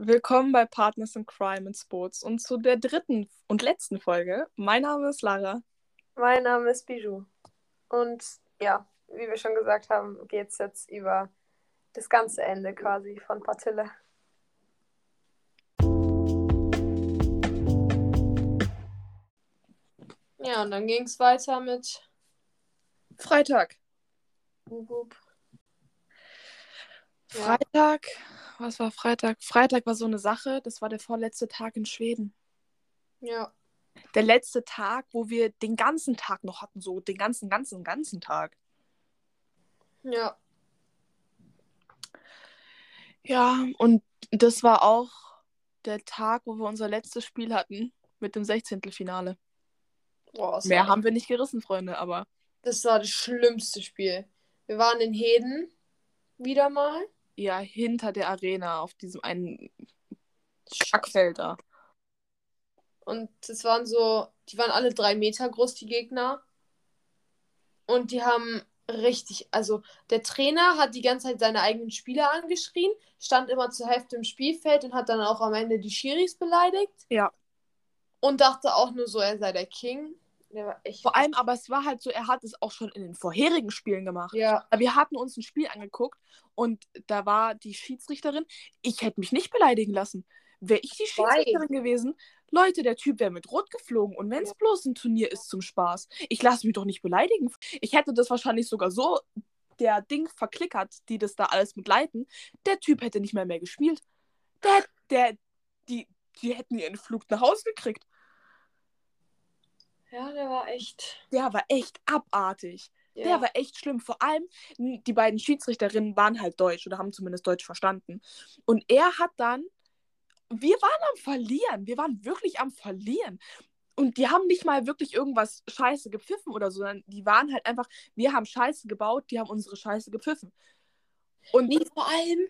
Willkommen bei Partners in Crime in Sports und zu der dritten und letzten Folge. Mein Name ist Lara. Mein Name ist Bijou. Und ja, wie wir schon gesagt haben, geht es jetzt über das ganze Ende quasi von Patille. Ja, und dann ging es weiter mit Freitag. Ubub. Ja. Freitag, was war Freitag? Freitag war so eine Sache, das war der vorletzte Tag in Schweden. Ja. Der letzte Tag, wo wir den ganzen Tag noch hatten, so den ganzen, ganzen, ganzen Tag. Ja. Ja, und das war auch der Tag, wo wir unser letztes Spiel hatten mit dem 16. Finale. Boah, Mehr haben wir nicht gerissen, Freunde, aber das war das schlimmste Spiel. Wir waren in Heden wieder mal. Ja, hinter der Arena auf diesem einen Kackfeld da. Und es waren so, die waren alle drei Meter groß, die Gegner. Und die haben richtig, also der Trainer hat die ganze Zeit seine eigenen Spieler angeschrien, stand immer zur Hälfte im Spielfeld und hat dann auch am Ende die Schiris beleidigt. Ja. Und dachte auch nur so, er sei der King. Echt. Vor allem, aber es war halt so, er hat es auch schon in den vorherigen Spielen gemacht. Ja. Wir hatten uns ein Spiel angeguckt und da war die Schiedsrichterin. Ich hätte mich nicht beleidigen lassen. Wäre ich die? Schiedsrichterin gewesen, Leute, der Typ wäre mit Rot geflogen. Und wenn es bloß ein Turnier ist zum Spaß, ich lasse mich doch nicht beleidigen. Ich hätte das wahrscheinlich sogar so der Ding verklickert, die das da alles mitleiten. Der Typ hätte nicht mehr mehr gespielt. Der, der, die, die hätten ihren Flug nach Hause gekriegt. Ja, der war echt. Der war echt abartig. Ja. Der war echt schlimm. Vor allem, die beiden Schiedsrichterinnen waren halt deutsch oder haben zumindest Deutsch verstanden. Und er hat dann, wir waren am Verlieren. Wir waren wirklich am Verlieren. Und die haben nicht mal wirklich irgendwas Scheiße gepfiffen oder so, sondern die waren halt einfach, wir haben Scheiße gebaut, die haben unsere Scheiße gepfiffen. Und Nee, vor allem,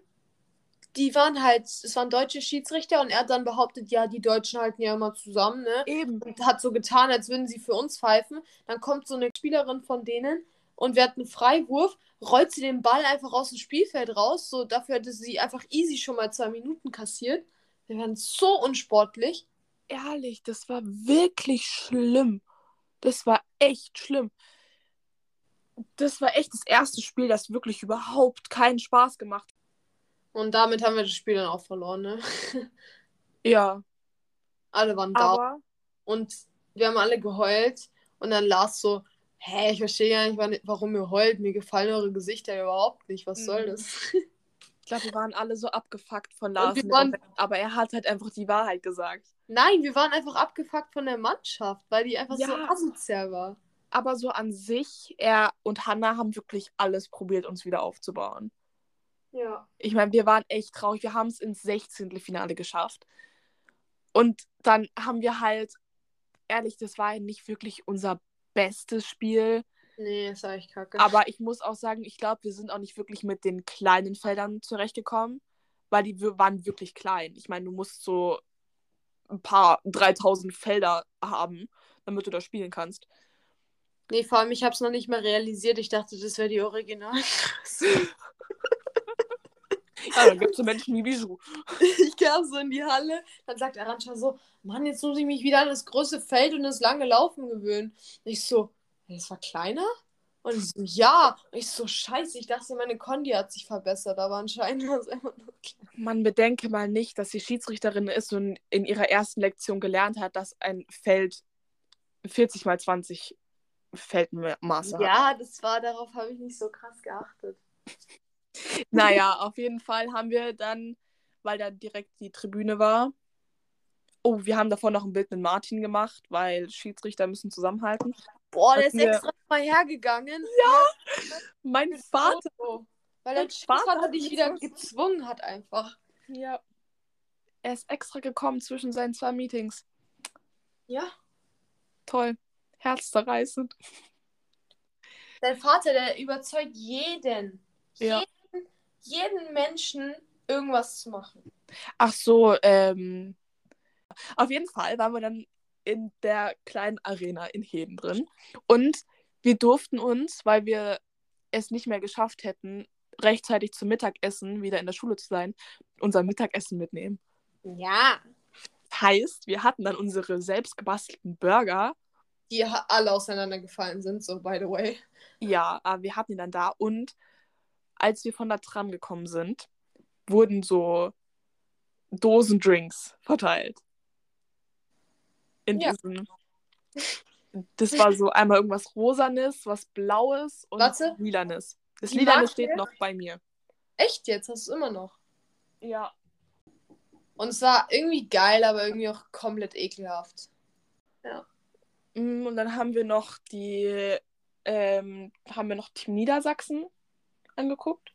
die waren halt, es waren deutsche Schiedsrichter und er hat dann behauptet, ja, die Deutschen halten ja immer zusammen, ne? eben, und hat so getan, als würden sie für uns pfeifen. Dann kommt so eine Spielerin von denen und wird einen Freiwurf, rollt sie den Ball einfach aus dem Spielfeld raus. So, dafür hätte sie einfach easy schon mal zwei Minuten kassiert. Wir waren so unsportlich. ehrlich, das war wirklich schlimm. Das war echt schlimm. Das war echt das erste Spiel, das wirklich überhaupt keinen Spaß gemacht hat. Und damit haben wir das Spiel dann auch verloren, ne? Ja, alle waren da. aber Und wir haben alle geheult. Und dann Lars so, hä, ich verstehe gar nicht, warum ihr heult. Mir gefallen eure Gesichter überhaupt nicht. Was soll Mhm. das? ich glaube, wir waren alle so abgefuckt von Lars. waren- aber er hat halt einfach die Wahrheit gesagt. Nein, wir waren einfach abgefuckt von der Mannschaft, weil die einfach so Ja. asozial war. Aber so an sich, er und Hannah haben wirklich alles probiert, uns wieder aufzubauen. Ja. Ich meine, wir waren echt traurig. Wir haben es ins 16. Finale geschafft. Und dann haben wir halt, ehrlich, das war nicht wirklich unser bestes Spiel. Nee, ist eigentlich kacke. Aber ich muss auch sagen, ich glaube, wir sind auch nicht wirklich mit den kleinen Feldern zurechtgekommen, weil die waren wirklich klein. Ich meine, du musst so ein paar 3000 Felder haben, damit du da spielen kannst. Nee, vor allem, ich habe es noch nicht mal realisiert. Ich dachte, das wäre die Original. Ja, dann gibt es so Menschen wie Bijou. ich kam so in die Halle, dann sagt Arantxa so, Mann, jetzt muss ich mich wieder an das große Feld und das lange Laufen gewöhnen. Und ich so, das war kleiner? Und ich so, ja. Und ich so, scheiße, ich dachte, meine Kondi hat sich verbessert, aber anscheinend war es einfach nur klein. Man bedenke mal nicht, dass sie Schiedsrichterin ist und in ihrer ersten Lektion gelernt hat, dass ein Feld 40 mal 20 Feldmaße hat. Ja, das war, darauf habe ich nicht so krass geachtet. Naja, auf jeden Fall haben wir dann, weil da direkt die Tribüne war. Oh, wir haben davor noch ein Bild mit Martin gemacht, weil Schiedsrichter müssen zusammenhalten. Boah, der ist wir- extra mal hergegangen. Mein Vater. So. Weil der Mein Vater dich mich wieder gezwungen hat einfach. Ja. Er ist extra gekommen zwischen seinen zwei Meetings. Ja. Toll. Herzzerreißend. Dein Vater, der überzeugt jeden. Ja. Jeden, jeden Menschen, irgendwas zu machen. Ach so, ähm. Auf jeden Fall waren wir dann in der kleinen Arena in Heden drin. Und wir durften uns, weil wir es nicht mehr geschafft hätten, rechtzeitig zum Mittagessen wieder in der Schule zu sein, unser Mittagessen mitnehmen. Ja. Heißt, wir hatten dann unsere selbst gebastelten Burger. Die alle auseinandergefallen sind, so by the way. Ja, aber wir hatten die dann da. Und als wir von der Tram gekommen sind, wurden so Dosendrinks verteilt. In Ja. diesem. Das war so einmal irgendwas Rosanes, was Blaues und Warte. Lilanes. Das Die Lilane steht noch bei mir. Echt jetzt? Hast du immer noch? Ja. Und es war irgendwie geil, aber irgendwie auch komplett ekelhaft. Mm, Und dann haben wir noch die, ähm, haben wir noch Team Niedersachsen angeguckt.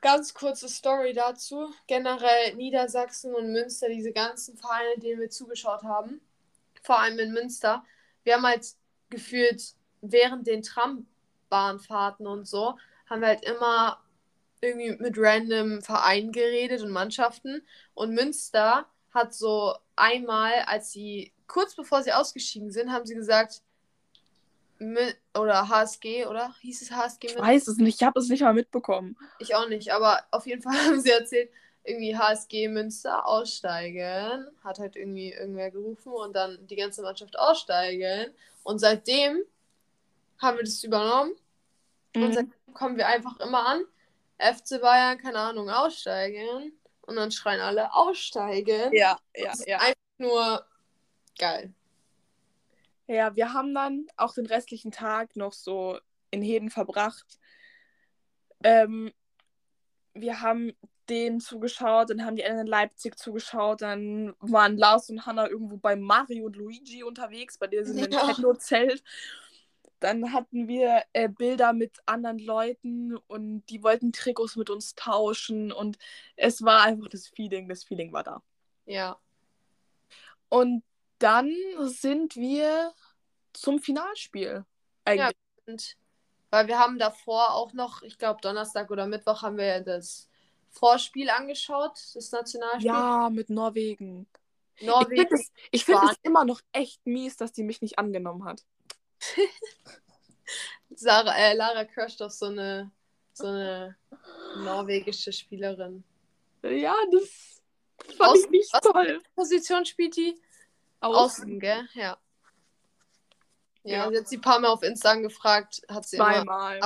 Ganz kurze Story dazu. Generell Niedersachsen und Münster, diese ganzen Vereine, denen wir zugeschaut haben, vor allem in Münster, wir haben halt gefühlt während den Trambahnfahrten und so, haben wir halt immer irgendwie mit random Vereinen geredet und Mannschaften. Und Münster hat so einmal, als sie, kurz bevor sie ausgeschieden sind, haben sie gesagt, oder HSG, oder? Hieß es HSG Ich weiß es nicht, ich habe es nicht mal mitbekommen. ich auch nicht, aber auf jeden Fall haben sie erzählt, irgendwie HSG Münster aussteigen. Hat halt irgendwie irgendwer gerufen und dann die ganze Mannschaft aussteigen. Und seitdem haben wir das übernommen und Mhm. seitdem kommen wir einfach immer an. FC Bayern, keine Ahnung, aussteigen. Und dann schreien alle aussteigen. Ja, ja, ja. einfach nur geil. Ja, wir haben dann auch den restlichen Tag noch so in Heden verbracht. Ähm, wir haben denen zugeschaut, dann haben die anderen in Leipzig zugeschaut, dann waren Lars und Hannah irgendwo bei Mario und Luigi unterwegs, bei diesem Ja. Nintendo-Zelt. Dann hatten wir äh, Bilder mit anderen Leuten und die wollten Trikots mit uns tauschen und es war einfach das Feeling, das Feeling war da. Ja. Und dann sind wir zum Finalspiel. Eigentlich. Und weil wir haben davor auch noch, ich glaube Donnerstag oder Mittwoch haben wir das Vorspiel angeschaut, das Nationalspiel. Ja, mit Norwegen. Ich Norwegen. finde es ich find es Spanien. immer noch echt mies, dass die mich nicht angenommen hat. Sarah, äh, Lara Kirchdorf, so eine, so eine norwegische Spielerin. Ja, das fand Außen- ich nicht toll. Position spielt die? Außen. Außen, gell? Ja. Ja, Ja. sie hat sie ein paar Mal auf Insta angefragt, hat sie immer Zweimal.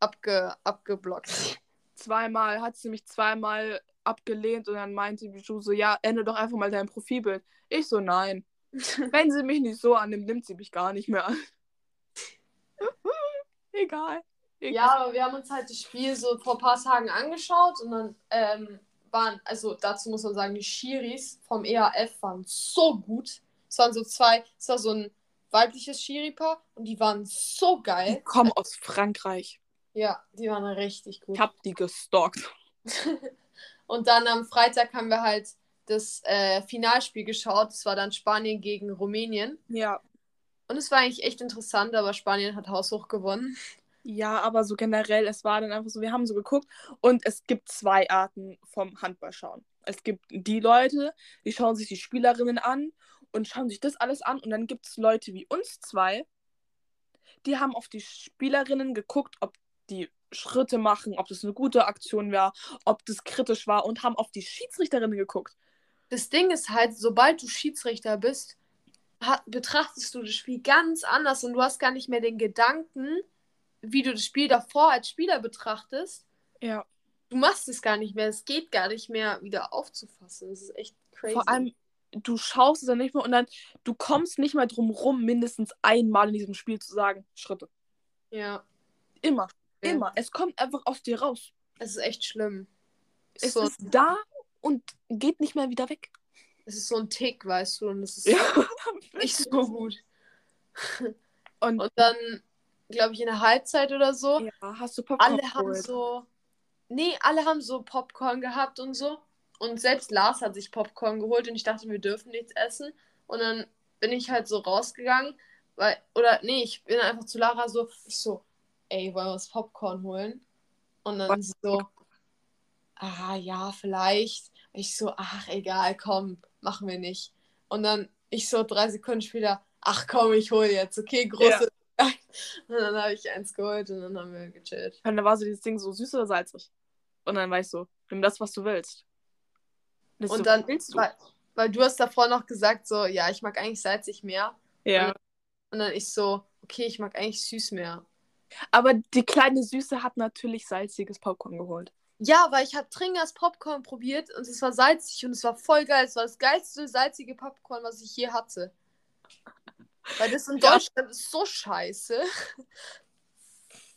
abge, abgeblockt. Zweimal hat sie mich zweimal abgelehnt und dann meinte Bijou so, ja, ändere doch einfach mal dein Profilbild. Ich so, nein. Wenn sie mich nicht so annimmt, nimmt sie mich gar nicht mehr an. Egal. Egal. Ja, aber wir haben uns halt das Spiel so vor ein paar Tagen angeschaut und dann ähm, waren, also dazu muss man sagen, die Schiris vom EAF waren so gut. Es waren so zwei, es war so ein weibliches Schiri-Paar und die waren so Die geil. kommen aus Frankreich. Ja, die waren richtig gut. Ich hab die gestalkt. Und dann am Freitag haben wir halt das äh, Finalspiel geschaut. Das war dann Spanien gegen Rumänien. Ja. Und es war eigentlich echt interessant, aber Spanien hat haushoch gewonnen. Ja, aber so generell, es war dann einfach so, wir haben so geguckt und es gibt zwei Arten vom Handballschauen. Es gibt die Leute, die schauen sich die Spielerinnen an und schauen sich das alles an und dann gibt es Leute wie uns zwei, die haben auf die Spielerinnen geguckt, ob die Schritte machen, ob das eine gute Aktion war, ob das kritisch war und haben auf die Schiedsrichterinnen geguckt. Das Ding ist halt, sobald du Schiedsrichter bist, betrachtest du das Spiel ganz anders und du hast gar nicht mehr den Gedanken, wie du das Spiel davor als Spieler betrachtest. Ja. Du machst es gar nicht mehr. Es geht gar nicht mehr wieder aufzufassen. Das ist echt crazy. Vor allem, du schaust es dann nicht mehr und dann, du kommst nicht mehr drum rum, mindestens einmal in diesem Spiel zu sagen, Schritte. Ja, Immer. Ja. Immer. Es kommt einfach aus dir raus. es ist echt schlimm. Es so, ist da und geht nicht mehr wieder weg. es ist so ein Tick, weißt du, und es ist Ja. nicht so gut. Und, Und dann, glaube ich, in der Halbzeit oder so, ja, hast du Popcorn alle haben geholt? so. Nee, alle haben so Popcorn gehabt und so. Und selbst Lars hat sich Popcorn geholt und ich dachte, wir dürfen nichts essen. Und dann bin ich halt so rausgegangen, weil, oder nee, ich bin einfach zu Lara so, ich so, ey, wollen wir uns Popcorn holen? Und dann sie so, ah ja, vielleicht. Ich so, ach egal, komm, machen wir nicht. Und dann ich so drei Sekunden später, ach komm, ich hole jetzt, okay, große. Und dann habe ich eins geholt und dann haben wir gechillt. Und dann war so dieses Ding so süß oder salzig. Und dann war ich so, nimm das, was du willst. Und, ich Und so, dann, willst du? weil, weil du hast davor noch gesagt, so, ja, ich mag eigentlich salzig mehr. Ja. Und dann ich so, okay, ich mag eigentlich süß mehr. Aber die kleine Süße hat natürlich salziges Popcorn geholt. Ja, weil ich habe Tringers Popcorn probiert und es war salzig und es war voll geil. Es war das geilste salzige Popcorn, was ich je hatte. Weil das in Ja. Deutschland ist so scheiße.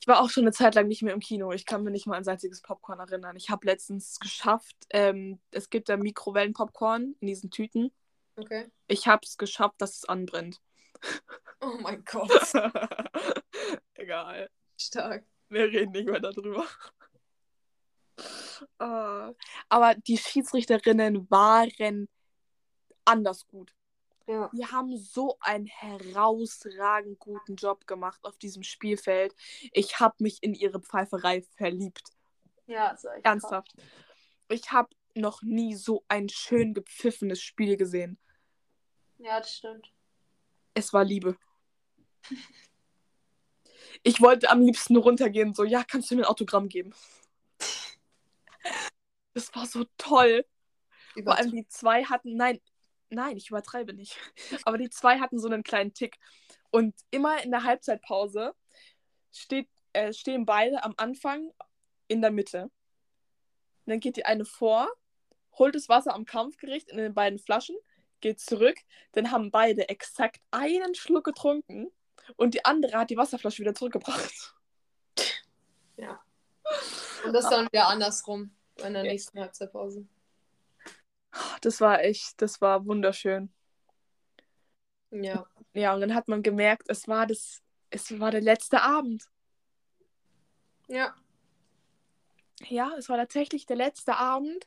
Ich war auch schon eine Zeit lang nicht mehr im Kino. Ich kann mir nicht mal an salziges Popcorn erinnern. Ich habe letztens geschafft, ähm, es gibt ja Mikrowellen-Popcorn in diesen Tüten. Okay. Ich habe es geschafft, dass es anbrennt. Oh mein Gott. Egal. Stark. Wir reden nicht mehr darüber. Äh, aber die Schiedsrichterinnen waren anders gut. Ja. Die haben so einen herausragend guten Job gemacht auf diesem Spielfeld. Ich habe mich in ihre Pfeiferei verliebt. Ja, echt Ernsthaft. Ich habe noch nie so ein schön gepfiffenes Spiel gesehen. krass. Ja, das stimmt. Es war Liebe. Ich wollte am liebsten runtergehen, so, ja, kannst du mir ein Autogramm geben? Das war so toll. Vor allem die zwei hatten, nein, nein, ich übertreibe nicht. Aber die zwei hatten so einen kleinen Tick. Und immer in der Halbzeitpause steht, äh, stehen beide am Anfang in der Mitte. Und dann geht die eine vor, holt das Wasser am Kampfgericht in den beiden Flaschen, geht zurück. Dann haben beide exakt einen Schluck getrunken und die andere hat die Wasserflasche wieder zurückgebracht. Und das dann wieder andersrum in der Ja. nächsten Halbzeitpause. Das war echt, das war wunderschön. Ja. Ja, und dann hat man gemerkt, es war das, es war der letzte Abend. Ja. Ja, es war tatsächlich der letzte Abend.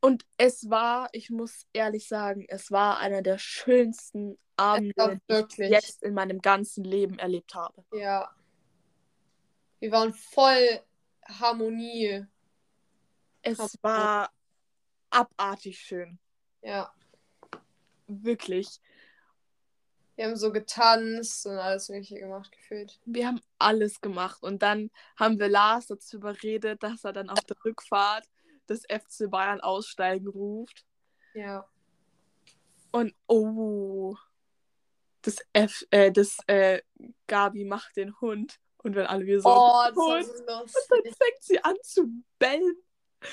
Und es war, ich muss ehrlich sagen, es war einer der schönsten Abende, die ich jetzt in meinem ganzen Leben erlebt habe. Ja. Wir waren voll Harmonie. Es Hammer. war abartig schön. Ja. Wirklich. Wir haben so getanzt und alles Mögliche gemacht, gefühlt. Wir haben alles gemacht. Und dann haben wir Lars dazu überredet, dass er dann auf der Rückfahrt das FC Bayern aussteigen ruft. Ja. Und oh, das F, äh, das äh, Gabi macht den Hund. Und wenn alle wir so, Oh, das Hund. so dann lustig. fängt sie an zu bellen.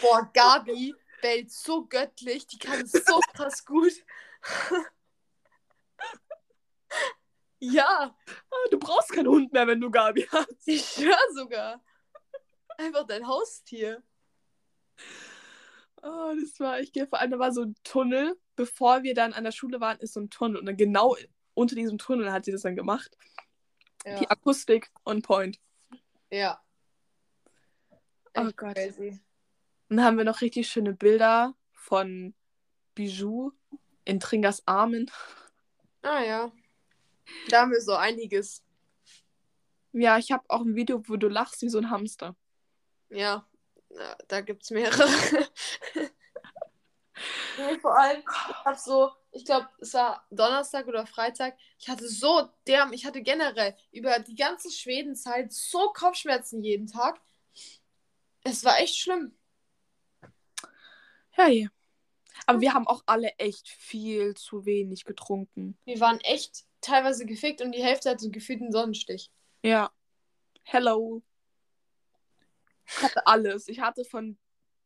Boah, Gabi bellt so göttlich. Die kann so krass gut. ja, Ah, Du brauchst keinen Hund mehr, wenn du Gabi hast. ich schwör sogar. Einfach dein Haustier. Oh, das war, ich gehe vor allem, da war so ein Tunnel, bevor wir dann an der Schule waren, ist so ein Tunnel. Und dann genau unter diesem Tunnel hat sie das dann gemacht. Ja. Die Akustik on point. ja. Oh Echt Gott. Crazy. Und dann haben wir noch richtig schöne Bilder von Bijou in Tringers Armen. Ah ja. Da haben wir so einiges. Ja, ich habe auch ein Video, wo du lachst wie so ein Hamster. Ja, da gibt es mehrere. nee, vor allem, ich hab so, ich glaube, es war Donnerstag oder Freitag. Ich hatte so derm, ich hatte generell über die ganze Schwedenzeit so Kopfschmerzen jeden Tag. Es war echt schlimm. Hey. Aber wir haben auch alle echt viel zu wenig getrunken. Wir waren echt teilweise gefickt und die Hälfte hatte gefühlt einen Sonnenstich. Ja. Hello. Ich hatte alles. Ich hatte von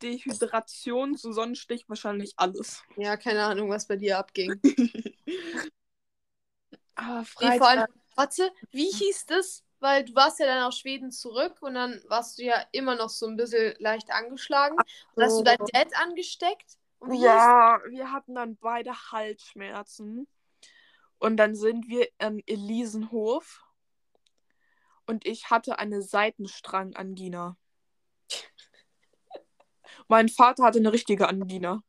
Dehydration zu Sonnenstich wahrscheinlich alles. Ja, keine Ahnung, was bei dir abging. Aber Nee, vor allem, Freitag. warte, wie hieß das? Weil du warst ja dann aus Schweden zurück und dann warst du ja immer noch so ein bisschen leicht angeschlagen. Und hast du dein Dad angesteckt? Ja, wir hatten dann beide Halsschmerzen. Und dann sind wir in Elisenhof. Und ich hatte eine Seitenstrangangina. mein Vater hatte eine richtige Angina.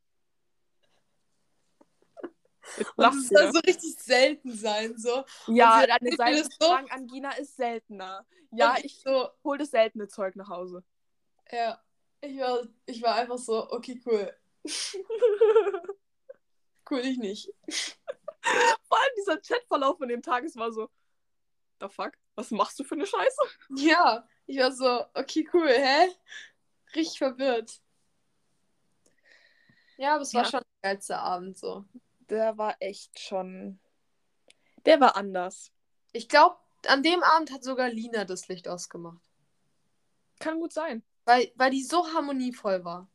Und das lachst soll so richtig selten sein, so. Ja, sie eine das so. Seitenstrangangina ist seltener. Ja, ich so, hole das seltene Zeug nach Hause. ja. Ich war, ich war einfach so, okay, cool. Cool, ich nicht. Vor allem dieser Chatverlauf von dem Tag, es war so, the fuck? Was machst du für eine Scheiße? Ja, ich war so, okay, cool, hä? Richtig verwirrt. Ja, aber es Ja. war schon der geilste Abend so. Der war echt schon. Der war anders. Ich glaube, an dem Abend hat sogar Lina das Licht ausgemacht. Kann gut sein. Weil, weil die so harmonievoll war.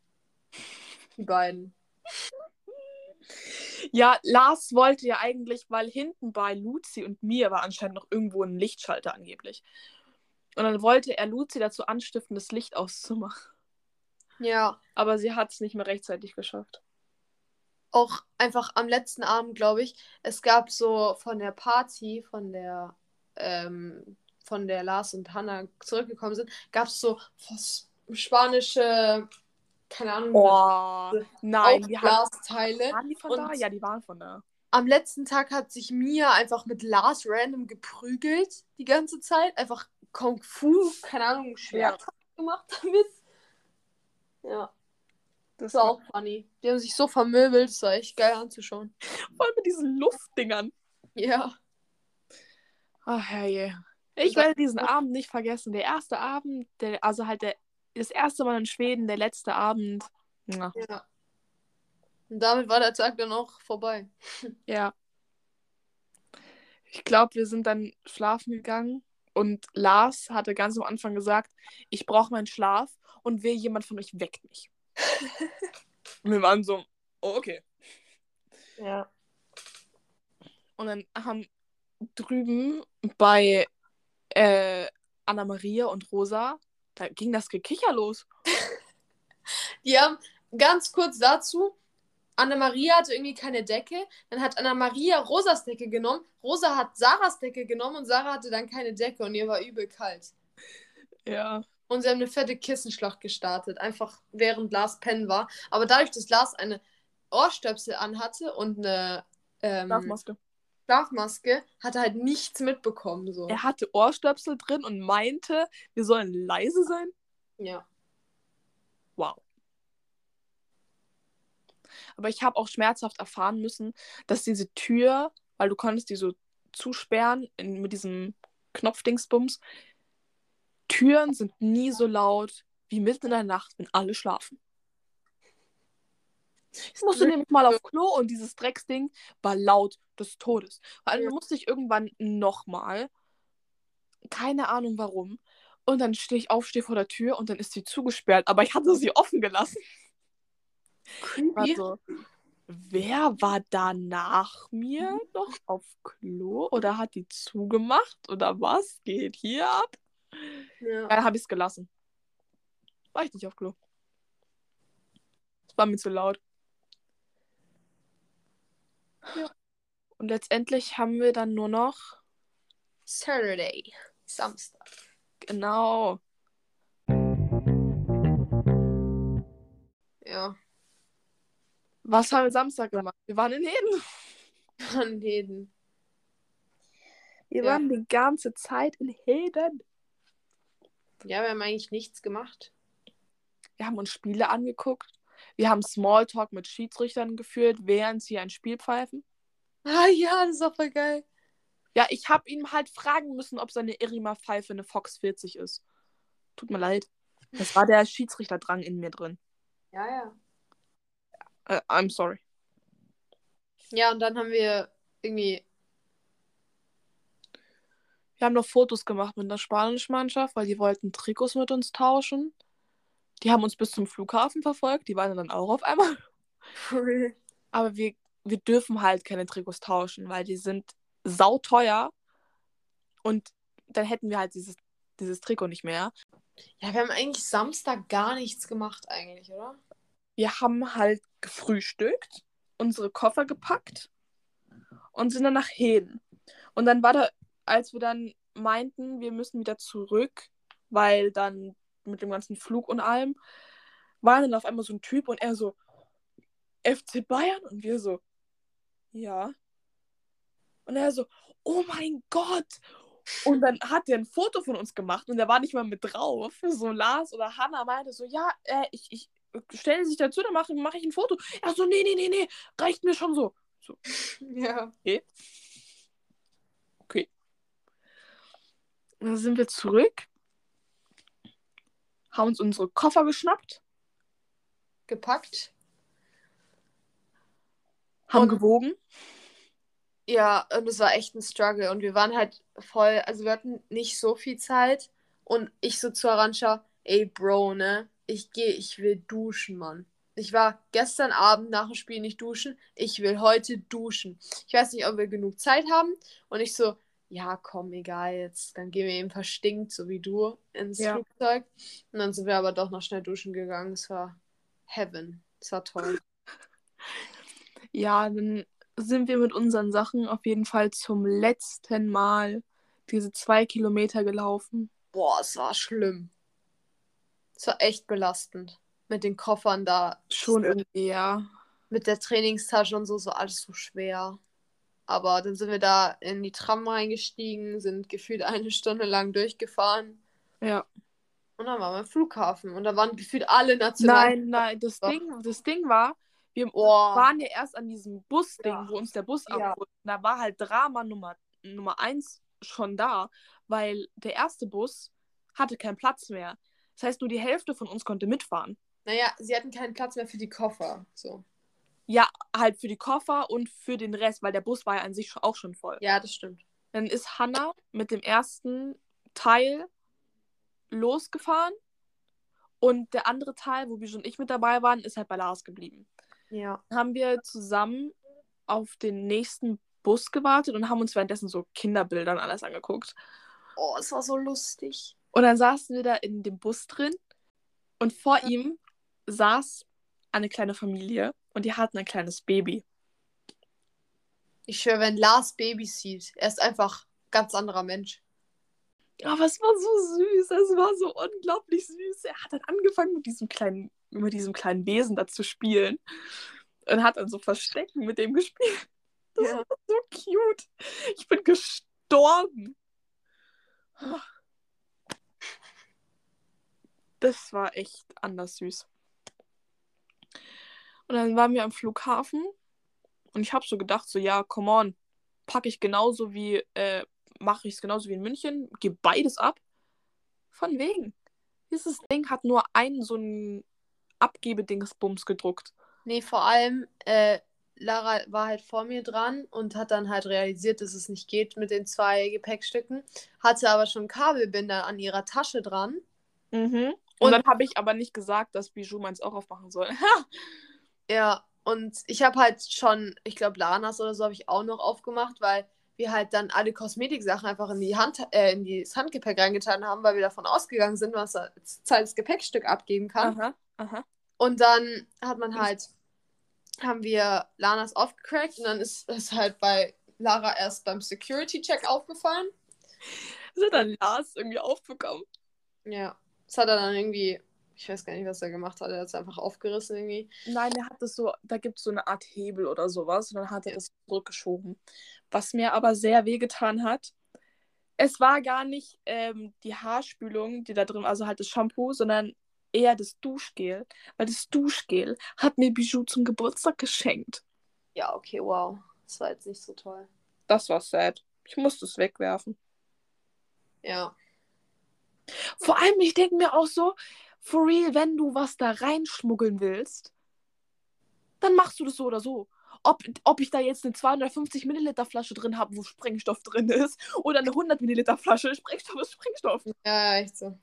Die beiden. Ja, Lars wollte ja eigentlich, weil hinten bei Luzi und mir war anscheinend noch irgendwo ein Lichtschalter angeblich. Und dann wollte er Luzi dazu anstiften, das Licht auszumachen. Ja. Aber sie hat es nicht mehr rechtzeitig geschafft. Auch einfach am letzten Abend, glaube ich, es gab so von der Party, von der, ähm, von der Lars und Hannah zurückgekommen sind, gab es so spanische, keine Ahnung, Oh, nein, die hat, Aufblasteile. waren die von da? Ja, die waren von da. Am letzten Tag hat sich Mia einfach mit Lars random geprügelt die ganze Zeit. Einfach Kung Fu, keine Ahnung, Schwert gemacht damit. Ja, Das war auch funny. Die haben sich so vermöbelt, das war echt geil anzuschauen. voll mit diesen Luftdingern. Ja. Ach, herrje. Ich werde diesen Abend nicht vergessen. Der erste Abend, der, also halt der, das erste Mal in Schweden, der letzte Abend. Ja. Ja. Und damit war der Tag dann auch vorbei. ja. Ich glaube, wir sind dann schlafen gegangen und Lars hatte ganz am Anfang gesagt, ich brauche meinen Schlaf und wer jemand von euch weckt mich. Und wir waren so, oh, okay. Ja. Und dann haben drüben bei äh, Anna-Maria und Rosa, da ging das Gekicher los. Die haben ganz kurz dazu, Anna-Maria hatte irgendwie keine Decke. Dann hat Anna-Maria Rosas Decke genommen. Rosa hat Sarahs Decke genommen und Sarah hatte dann keine Decke und ihr war übel kalt. Ja. Und sie haben eine fette Kissenschlacht gestartet, einfach während Lars pennen war. Aber dadurch, dass Lars eine Ohrstöpsel anhatte und eine ähm, Schlafmaske. Schlafmaske, hat er halt nichts mitbekommen. So. Er hatte Ohrstöpsel drin und meinte, wir sollen leise sein. Ja. Wow. Aber ich habe auch schmerzhaft erfahren müssen, dass diese Tür, weil du konntest die so zusperren in, mit diesem Knopfdingsbums, Türen sind nie so laut wie mitten in der Nacht, wenn alle schlafen. Ich musste nämlich mal auf Klo und dieses Drecksding war laut des Todes. Vor allem musste ich irgendwann nochmal, keine Ahnung warum, und dann stehe ich auf, stehe vor der Tür und dann ist sie zugesperrt, aber ich hatte sie offen gelassen. Creepy. Also, wer war da nach mir noch auf Klo oder hat die zugemacht oder was geht hier ab? Ja. Dann habe ich es gelassen. War ich nicht auf Klo. Es war mir zu laut. Ja. Und letztendlich haben wir dann nur noch, Saturday. Samstag. genau, Ja. was haben wir Samstag gemacht? Wir waren in Heden. An jeden. Wir Ja. waren die ganze Zeit in Heden. Ja, wir haben eigentlich nichts gemacht. Wir haben uns Spiele angeguckt. Wir haben Smalltalk mit Schiedsrichtern geführt, während sie ein Spiel pfeifen. Ah ja, das ist auch voll geil. Ja, ich habe ihn halt fragen müssen, ob seine Irima-Pfeife eine Fox 40 ist. Tut mir leid. Das war der Schiedsrichterdrang in mir drin. Ja, ja. Äh, I'm sorry. Ja, und dann haben wir irgendwie. Wir haben noch Fotos gemacht mit der spanischen Mannschaft, weil die wollten Trikots mit uns tauschen. Die haben uns bis zum Flughafen verfolgt. Die waren dann auch auf einmal. Aber wir, wir dürfen halt keine Trikots tauschen, weil die sind sauteuer. Und dann hätten wir halt dieses, dieses Trikot nicht mehr. Ja, wir haben eigentlich Samstag gar nichts gemacht, eigentlich, oder? Wir haben halt gefrühstückt, unsere Koffer gepackt und sind dann nach Heden. Und dann war da, als wir dann meinten, wir müssen wieder zurück, weil dann mit dem ganzen Flug und allem, war dann auf einmal so ein Typ und er so, FC Bayern? Und wir so, ja. Und er so, oh mein Gott. Und dann hat er ein Foto von uns gemacht und der war nicht mal mit drauf. So Lars oder Hannah meinte so, ja, äh, ich, ich stelle sich dazu, dann mache mach ich ein Foto. Er so, nee, nee, nee, nee, reicht mir schon so. so Ja. okay. Okay. Dann sind wir zurück, haben uns unsere Koffer geschnappt, Gepackt. Haben Und- gewogen. Ja, und es war echt ein Struggle. Und wir waren halt voll, also wir hatten nicht so viel Zeit. Und ich so zu Arancha, ey Bro, ne? Ich gehe, ich will duschen, Mann. Ich war gestern Abend nach dem Spiel nicht duschen. Ich will heute duschen. Ich weiß nicht, ob wir genug Zeit haben. Und ich so, ja, komm, egal jetzt. Dann gehen wir eben verstinkt, so wie du, ins Ja. Flugzeug. Und dann sind wir aber doch noch schnell duschen gegangen. Es war Heaven. Es war toll. Ja, dann sind wir mit unseren Sachen auf jeden Fall zum letzten Mal diese zwei Kilometer gelaufen. Boah, es war schlimm. Es war echt belastend. Mit den Koffern da. Schon irgendwie, ja. Mit der Trainingstasche und so, so alles so schwer. Aber dann sind wir da in die Tram reingestiegen, sind gefühlt eine Stunde lang durchgefahren. Ja. Und dann waren wir am Flughafen. Und da waren gefühlt alle national. Nein, nein, das Doch. Ding, das Ding war, wir Boah. waren ja erst an diesem Busding, Ja. wo uns der Bus Ja. abholt. Und Da war halt Drama Nummer, Nummer eins schon da, weil der erste Bus hatte keinen Platz mehr. Das heißt, nur die Hälfte von uns konnte mitfahren. Naja, sie hatten keinen Platz mehr für die Koffer. So. Ja, halt für die Koffer und für den Rest, weil der Bus war ja an sich auch schon voll. Ja, das stimmt. Dann ist Hannah mit dem ersten Teil losgefahren und der andere Teil, wo Bijou und ich mit dabei waren, ist halt bei Lars geblieben. Ja. Dann haben wir zusammen auf den nächsten Bus gewartet und haben uns währenddessen so Kinderbilder und alles angeguckt. Oh, es war so lustig. Und dann saßen wir da in dem Bus drin und vor ihm saß eine kleine Familie und die hatten ein kleines Baby. Ich schwöre, wenn Lars Babys sieht, er ist einfach ein ganz anderer Mensch. Aber es war so süß, es war so unglaublich süß. Er hat dann angefangen mit diesem kleinen, mit diesem kleinen Wesen da zu spielen und hat dann so Verstecken mit dem gespielt. Das Ja. war so cute. Ich bin gestorben. Das war echt anders süß. Und dann waren wir am Flughafen und ich habe so gedacht, so ja, come on, packe ich genauso wie, äh, mache ich es genauso wie in München, gebe beides ab. Von wegen. Dieses Ding hat nur einen so ein Abgebedingsbums gedruckt. Nee, vor allem, äh, Lara war halt vor mir dran und hat dann halt realisiert, dass es nicht geht mit den zwei Gepäckstücken. Hatte aber schon Kabelbinder an ihrer Tasche dran. Mhm. Und, Und- dann habe ich aber nicht gesagt, dass Bijou meins auch aufmachen soll. Ja, und ich habe halt schon, ich glaube, Lanas oder so habe ich auch noch aufgemacht, weil wir halt dann alle Kosmetiksachen einfach in die Hand, äh, in das Handgepäck reingetan haben, weil wir davon ausgegangen sind, was er als zweites Gepäckstück abgeben kann. aha, aha. Und dann hat man halt, haben wir Lanas aufgecrackt und dann ist es halt bei Lara erst beim Security-Check aufgefallen. Das hat dann Lars irgendwie aufbekommen. Ja. Das hat er dann irgendwie, ich weiß gar nicht, was er gemacht hat, er hat es einfach aufgerissen irgendwie. Nein, er hat das so, da gibt es so eine Art Hebel oder sowas und dann hat er das zurückgeschoben. Was mir aber sehr wehgetan hat, es war gar nicht ähm, die Haarspülung, die da drin, also halt das Shampoo, sondern eher das Duschgel. Weil das Duschgel hat mir Bijou zum Geburtstag geschenkt. Ja, okay, wow. Das war jetzt nicht so toll. Das war sad. Ich musste es wegwerfen. Ja. Vor allem, ich denke mir auch so, for real, wenn du was da reinschmuggeln willst, dann machst du das so oder so. Ob, ob ich da jetzt eine 250 Milliliter Flasche drin habe, wo Sprengstoff drin ist, oder eine 100 Milliliter Flasche, Sprengstoff ist Sprengstoff. Ja, echt so.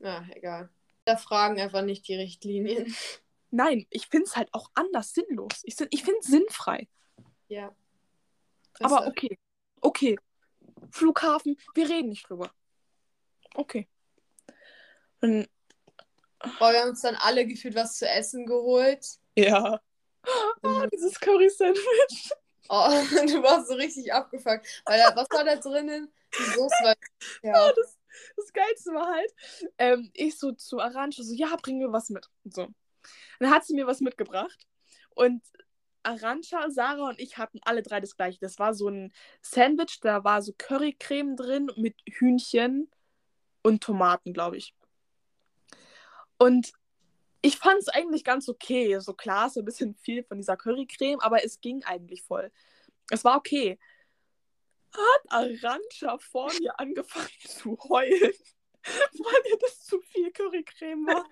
Ja, egal. Da fragen einfach nicht die Richtlinien. Nein, ich finde es halt auch anders sinnlos. Ich, ich finde es sinnfrei. Ja. Aber Besser. okay. Okay. Flughafen, wir reden nicht drüber. Okay. Dann, Boah, wir haben uns dann alle gefühlt was zu essen geholt. ja. Oh, dieses Curry-Sandwich. Oh, du warst so richtig abgefuckt. Weil da, was war da drinnen? Die Soße war. Ja. das, das Geilste war halt, ähm, ich so zu Arancha so, ja, bring mir was mit. Und so. Dann hat sie mir was mitgebracht. Und Arancha, Sarah und ich hatten alle drei das gleiche. Das war so ein Sandwich, da war so Currycreme drin mit Hühnchen und Tomaten, glaube ich. Und ich fand es eigentlich ganz okay. So klar, ist ein bisschen viel von dieser Currycreme, aber es ging eigentlich voll. Es war okay. Hat Arancha vor mir angefangen zu heulen, weil ihr das zu viel Currycreme war.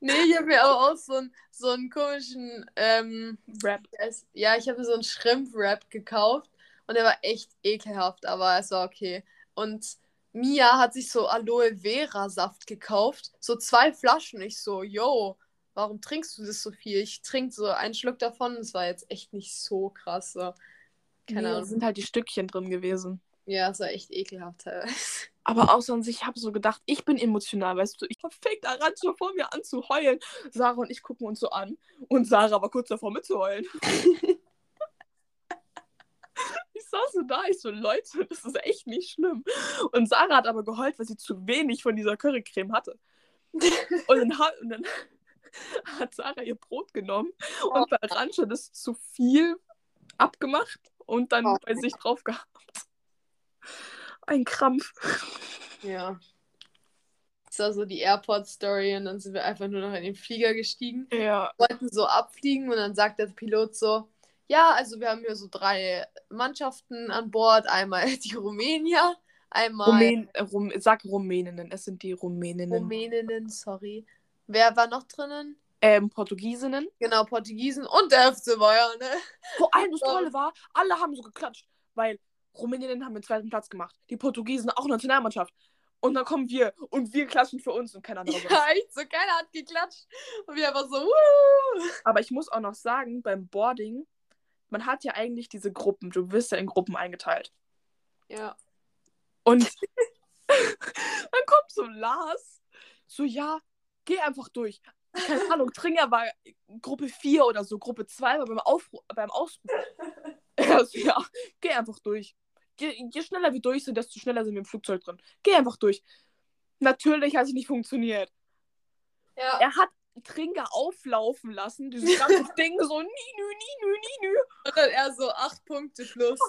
Nee, ich habe mir aber auch so, ein, so einen komischen ähm, Rap. Ja, ich habe mir so einen Shrimp-Wrap gekauft und der war echt ekelhaft, aber es war okay. Und Mia hat sich so Aloe Vera Saft gekauft, so zwei Flaschen. Ich so, yo, warum trinkst du das so viel? Ich trinke so einen Schluck davon, es war jetzt echt nicht so krass. So. Keine nee, Ahnung. sind halt die Stückchen drin gewesen. Ja, es war echt ekelhaft teilweise. Aber außer an sich, ich habe so gedacht, ich bin emotional, weißt du. Ich fängt Arantxa vor mir an zu heulen. Sarah und ich gucken uns so an. Und Sarah war kurz davor mitzuheulen. ich saß so da, ich so, Leute, das ist echt nicht schlimm. Und Sarah hat aber geheult, weil sie zu wenig von dieser Currycreme hatte. und, dann, und dann hat Sarah ihr Brot genommen und bei Arantxa das zu viel abgemacht und dann oh. bei sich drauf gehabt ein Krampf. Ja. Das war so die Airport-Story und dann sind wir einfach nur noch in den Flieger gestiegen. Ja. Wir wollten so abfliegen und dann sagt der Pilot so, ja, also wir haben hier so drei Mannschaften an Bord. Einmal die Rumänier, einmal... Rumän Rum sag Rumäninnen, es sind die Rumäninnen. Rumäninnen, sorry. Wer war noch drinnen? Ähm, Portugiesinnen. Genau, Portugiesen und der FC Bayern, ne? Vor allem das Tolle war, alle haben so geklatscht, weil Rumänien haben den zweiten Platz gemacht. Die Portugiesen auch Nationalmannschaft. Und dann kommen wir und wir klatschen für uns und keiner andere. Ja, echt so, keiner hat geklatscht. Und wir einfach so, Wuh! Aber ich muss auch noch sagen, beim Boarding, man hat ja eigentlich diese Gruppen. Du wirst ja in Gruppen eingeteilt. Ja. Und dann kommt so Lars, so, ja, geh einfach durch. Keine Ahnung, Tringer war Gruppe 4 oder so, Gruppe 2 war beim, Aufru beim Ausruf. Also, ja, geh einfach durch je, je schneller wir durch sind, desto schneller sind wir im Flugzeug drin. Geh einfach durch. Natürlich hat es nicht funktioniert. Ja. Er hat Trinker auflaufen lassen, dieses ganze Ding so nü, nü, nü, nü. Und dann er so acht Punkte plus.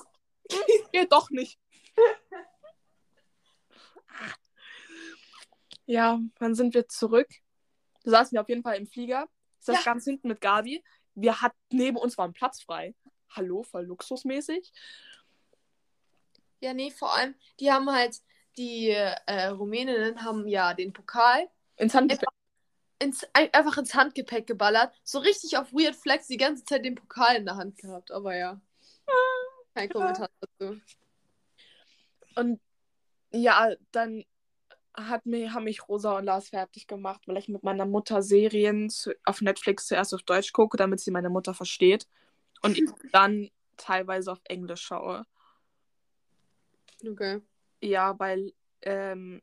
Geht doch nicht. ja, dann sind wir zurück. Da saßen wir auf jeden Fall im Flieger. Ich saß ja. ganz hinten mit Gabi. Wir hatten neben uns war ein Platz frei. Hallo, voll luxusmäßig. Ja, nee, vor allem, die haben halt, die äh, Rumäninnen haben ja den Pokal ins Handgepäck. Ins, einfach ins Handgepäck geballert. So richtig auf Weird Flex die ganze Zeit den Pokal in der Hand gehabt. Aber ja. Kein Kommentar dazu. Und ja, dann hat mir, haben mich Rosa und Lars fertig gemacht, weil ich mit meiner Mutter Serien zu, auf Netflix zuerst auf Deutsch gucke, damit sie meine Mutter versteht. Und ich dann teilweise auf Englisch schaue. Okay. Ja, weil ähm,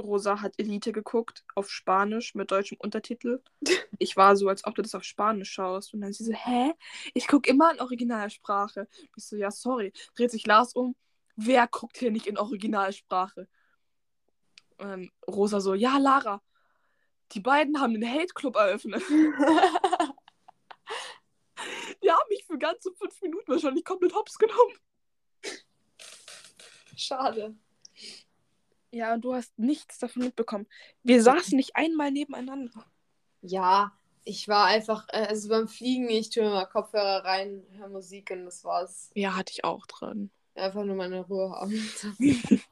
Rosa hat Elite geguckt auf Spanisch mit deutschem Untertitel. Ich war so, als ob du das auf Spanisch schaust. Und dann sie so, hä? Ich gucke immer in Originalsprache. Ich so, ja, sorry. Dreht sich Lars um. Wer guckt hier nicht in Originalsprache? Und Rosa so, ja, Lara. Die beiden haben den Hate Club eröffnet. Die haben mich für ganze fünf Minuten wahrscheinlich komplett hops genommen. Schade. Ja, und du hast nichts davon mitbekommen. Wir saßen nicht einmal nebeneinander. Ja, ich war einfach, äh, also beim Fliegen, ich tue mir mal Kopfhörer rein, höre Musik und das war's. Ja, hatte ich auch dran. Einfach nur meine Ruhe haben.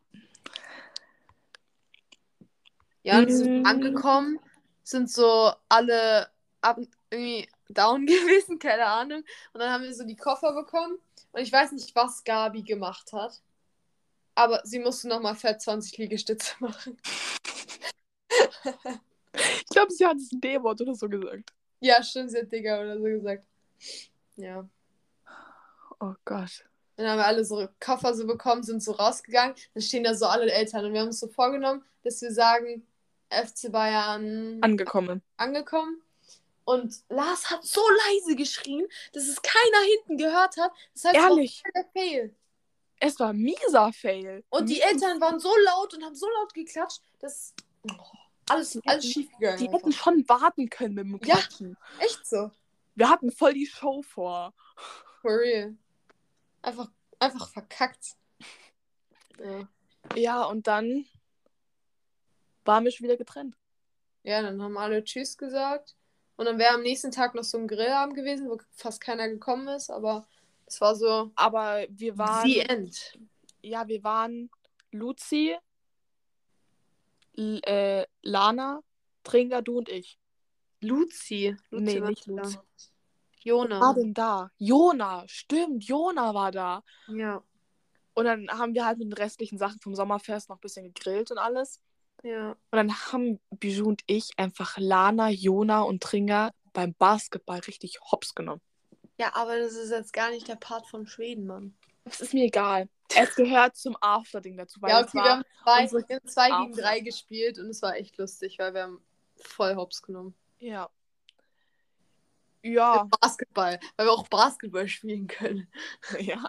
ja, und sind mm. angekommen, sind so alle ab, irgendwie down gewesen, keine Ahnung. Und dann haben wir so die Koffer bekommen. Und ich weiß nicht, was Gabi gemacht hat. Aber sie musste nochmal fett 20 Liegestütze machen. ich glaube, sie hat das D-Wort oder so gesagt. Ja, stimmt, sie hat Digga oder so gesagt. Ja. Oh Gott. Dann haben wir alle so Koffer so bekommen, sind so rausgegangen. Dann stehen da so alle Eltern. Und wir haben uns so vorgenommen, dass wir sagen, FC Bayern. Angekommen. Angekommen. Und Lars hat so leise geschrien, dass es keiner hinten gehört hat. Das heißt, Ehrlich? der Fail. Es war mieser Fail. Und die Eltern waren so laut und haben so laut geklatscht, dass oh, alles, alles schief gegangen Die hätten schon warten können mit dem Klatschen. Ja, echt so. Wir hatten voll die Show vor. For real. Einfach, einfach verkackt. Ja. ja, und dann waren wir schon wieder getrennt. Ja, dann haben alle Tschüss gesagt. Und dann wäre am nächsten Tag noch so ein Grillabend gewesen, wo fast keiner gekommen ist, aber es war so. Aber wir waren. The End. Ja, wir waren Luzi, L äh, Lana, Tringa, du und ich. Luzi. Luzi Nee, nicht. Luzi. Jona. War denn da? Jona, stimmt, Jona war da. Ja. Und dann haben wir halt mit den restlichen Sachen vom Sommerfest noch ein bisschen gegrillt und alles. Ja. Und dann haben Bijou und ich einfach Lana, Jona und Tringa beim Basketball richtig hops genommen. Ja, aber das ist jetzt gar nicht der Part von Schweden, Mann. Das ist mir egal. Es gehört zum After-Ding dazu. Weil Ja, okay, wir haben zwei, wir haben zwei gegen After. drei gespielt und es war echt lustig, weil wir haben voll hops genommen. Ja. Ja. Basketball, weil wir auch Basketball spielen können. ja.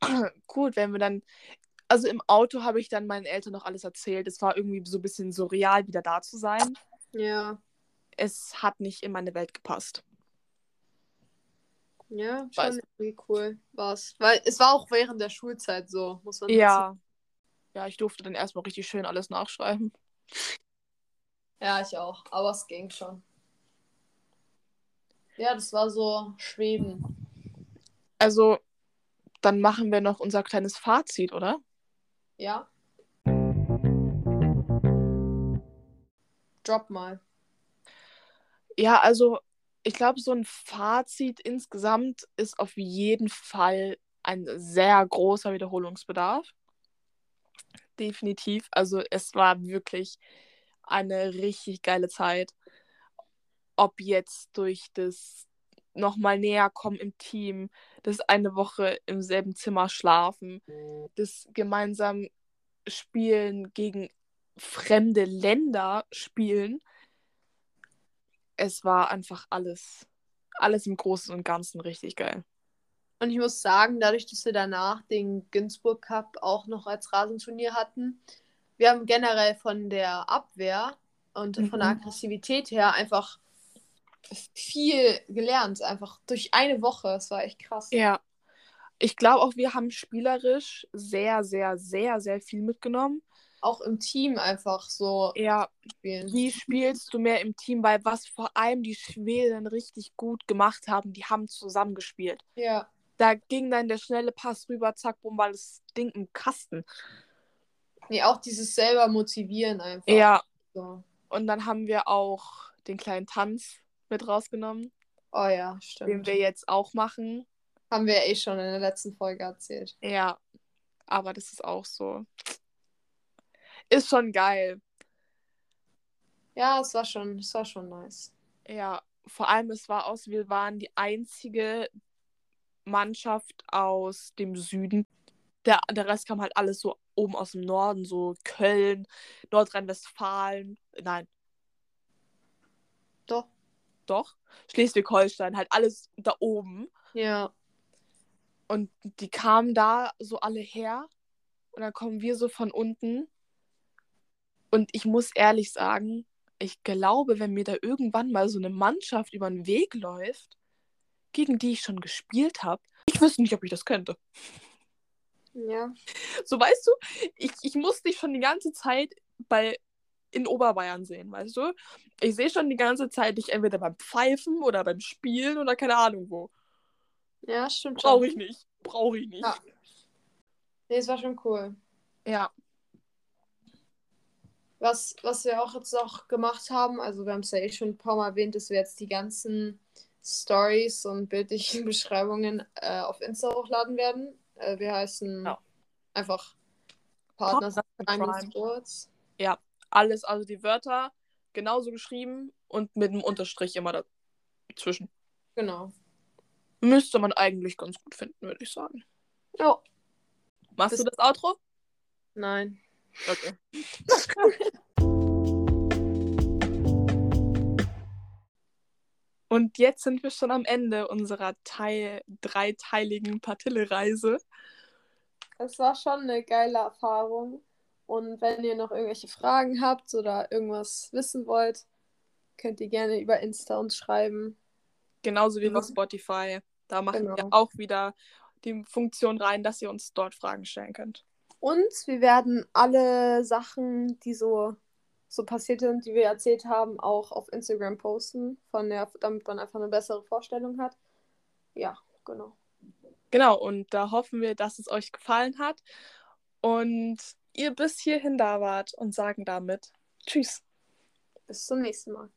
Gut, wenn wir dann. Also im Auto habe ich dann meinen Eltern noch alles erzählt. Es war irgendwie so ein bisschen surreal, wieder da zu sein. Ja. Es hat nicht in meine Welt gepasst. Ja, Weiß. schon irgendwie cool war's. Weil es war auch während der Schulzeit so, muss man Ja. Ja, ich durfte dann erstmal richtig schön alles nachschreiben. Ja, ich auch. Aber es ging schon. Ja, das war so Schweden. Also, dann machen wir noch unser kleines Fazit, oder? Ja. Drop mal. Ja, also ich glaube, so ein Fazit insgesamt ist auf jeden Fall ein sehr großer Wiederholungsbedarf. Definitiv. Also es war wirklich eine richtig geile Zeit. Ob jetzt durch das nochmal näher kommen im Team, das eine Woche im selben Zimmer schlafen, das gemeinsam spielen gegen fremde Länder spielen. Es war einfach alles, alles im Großen und Ganzen richtig geil. Und ich muss sagen, dadurch, dass wir danach den Günzburg Cup auch noch als Rasenturnier hatten, wir haben generell von der Abwehr und von der Mhm. Aggressivität her einfach viel gelernt. Einfach durch eine Woche. Es war echt krass. Ja. Ich glaube auch, wir haben spielerisch sehr, sehr, sehr, sehr viel mitgenommen. Auch im Team einfach so Ja, spielen. wie spielst du mehr im Team? Weil was vor allem die Schweden richtig gut gemacht haben, die haben zusammengespielt. Ja. Da ging dann der schnelle Pass rüber, zack, bumm, war das Ding im Kasten. Nee, auch dieses selber motivieren einfach. Ja, So. und dann haben wir auch den kleinen Tanz mit rausgenommen, Oh ja, den stimmt. wir jetzt auch machen. Haben wir eh schon in der letzten Folge erzählt. Ja, aber das ist auch so. Ist schon geil. Ja, es war schon, es war schon nice. Ja, vor allem es war aus, wir waren die einzige Mannschaft aus dem Süden. Der, der Rest kam halt alles so oben aus dem Norden, so Köln, Nordrhein-Westfalen, nein, Doch. doch, Schleswig-Holstein, halt alles da oben. Ja. Und die kamen da so alle her und dann kommen wir so von unten. Und ich muss ehrlich sagen, ich glaube, wenn mir da irgendwann mal so eine Mannschaft über den Weg läuft, gegen die ich schon gespielt habe, ich wüsste nicht, ob ich das könnte. Ja. So weißt du, ich, ich muss dich schon die ganze Zeit bei in Oberbayern sehen, weißt du? Ich sehe schon die ganze Zeit dich entweder beim Pfeifen oder beim Spielen oder keine Ahnung wo. Ja, stimmt schon. Brauche ich nicht. Brauche ich nicht. Ja. Nee, es war schon cool. ja. Was, was wir auch jetzt noch gemacht haben, also wir haben es ja eh schon ein paar Mal erwähnt, dass wir jetzt die ganzen Stories und bildlichen Beschreibungen äh, auf Insta hochladen werden. Äh, wir heißen Ja. einfach Partners Crime. Sports. alles, also die Wörter genauso geschrieben und mit einem Unterstrich immer dazwischen. Genau. Müsste man eigentlich ganz gut finden, würde ich sagen. Ja. Machst Das- du das Outro? Nein. Okay. Und jetzt sind wir schon am Ende unserer Teil dreiteiligen Partille-Reise. Es war schon eine geile Erfahrung. Und wenn ihr noch irgendwelche Fragen habt oder irgendwas wissen wollt, könnt ihr gerne über Insta uns schreiben. Genauso wie bei Mhm. Spotify. Da machen Genau. wir auch wieder die Funktion rein, dass ihr uns dort Fragen stellen könnt. Und wir werden alle Sachen, die so, so passiert sind, die wir erzählt haben, auch auf Instagram posten, von der, damit man einfach eine bessere Vorstellung hat. Ja, genau. Genau, und da hoffen wir, dass es euch gefallen hat und ihr bis hierhin da wart und sagen damit Tschüss. Bis zum nächsten Mal.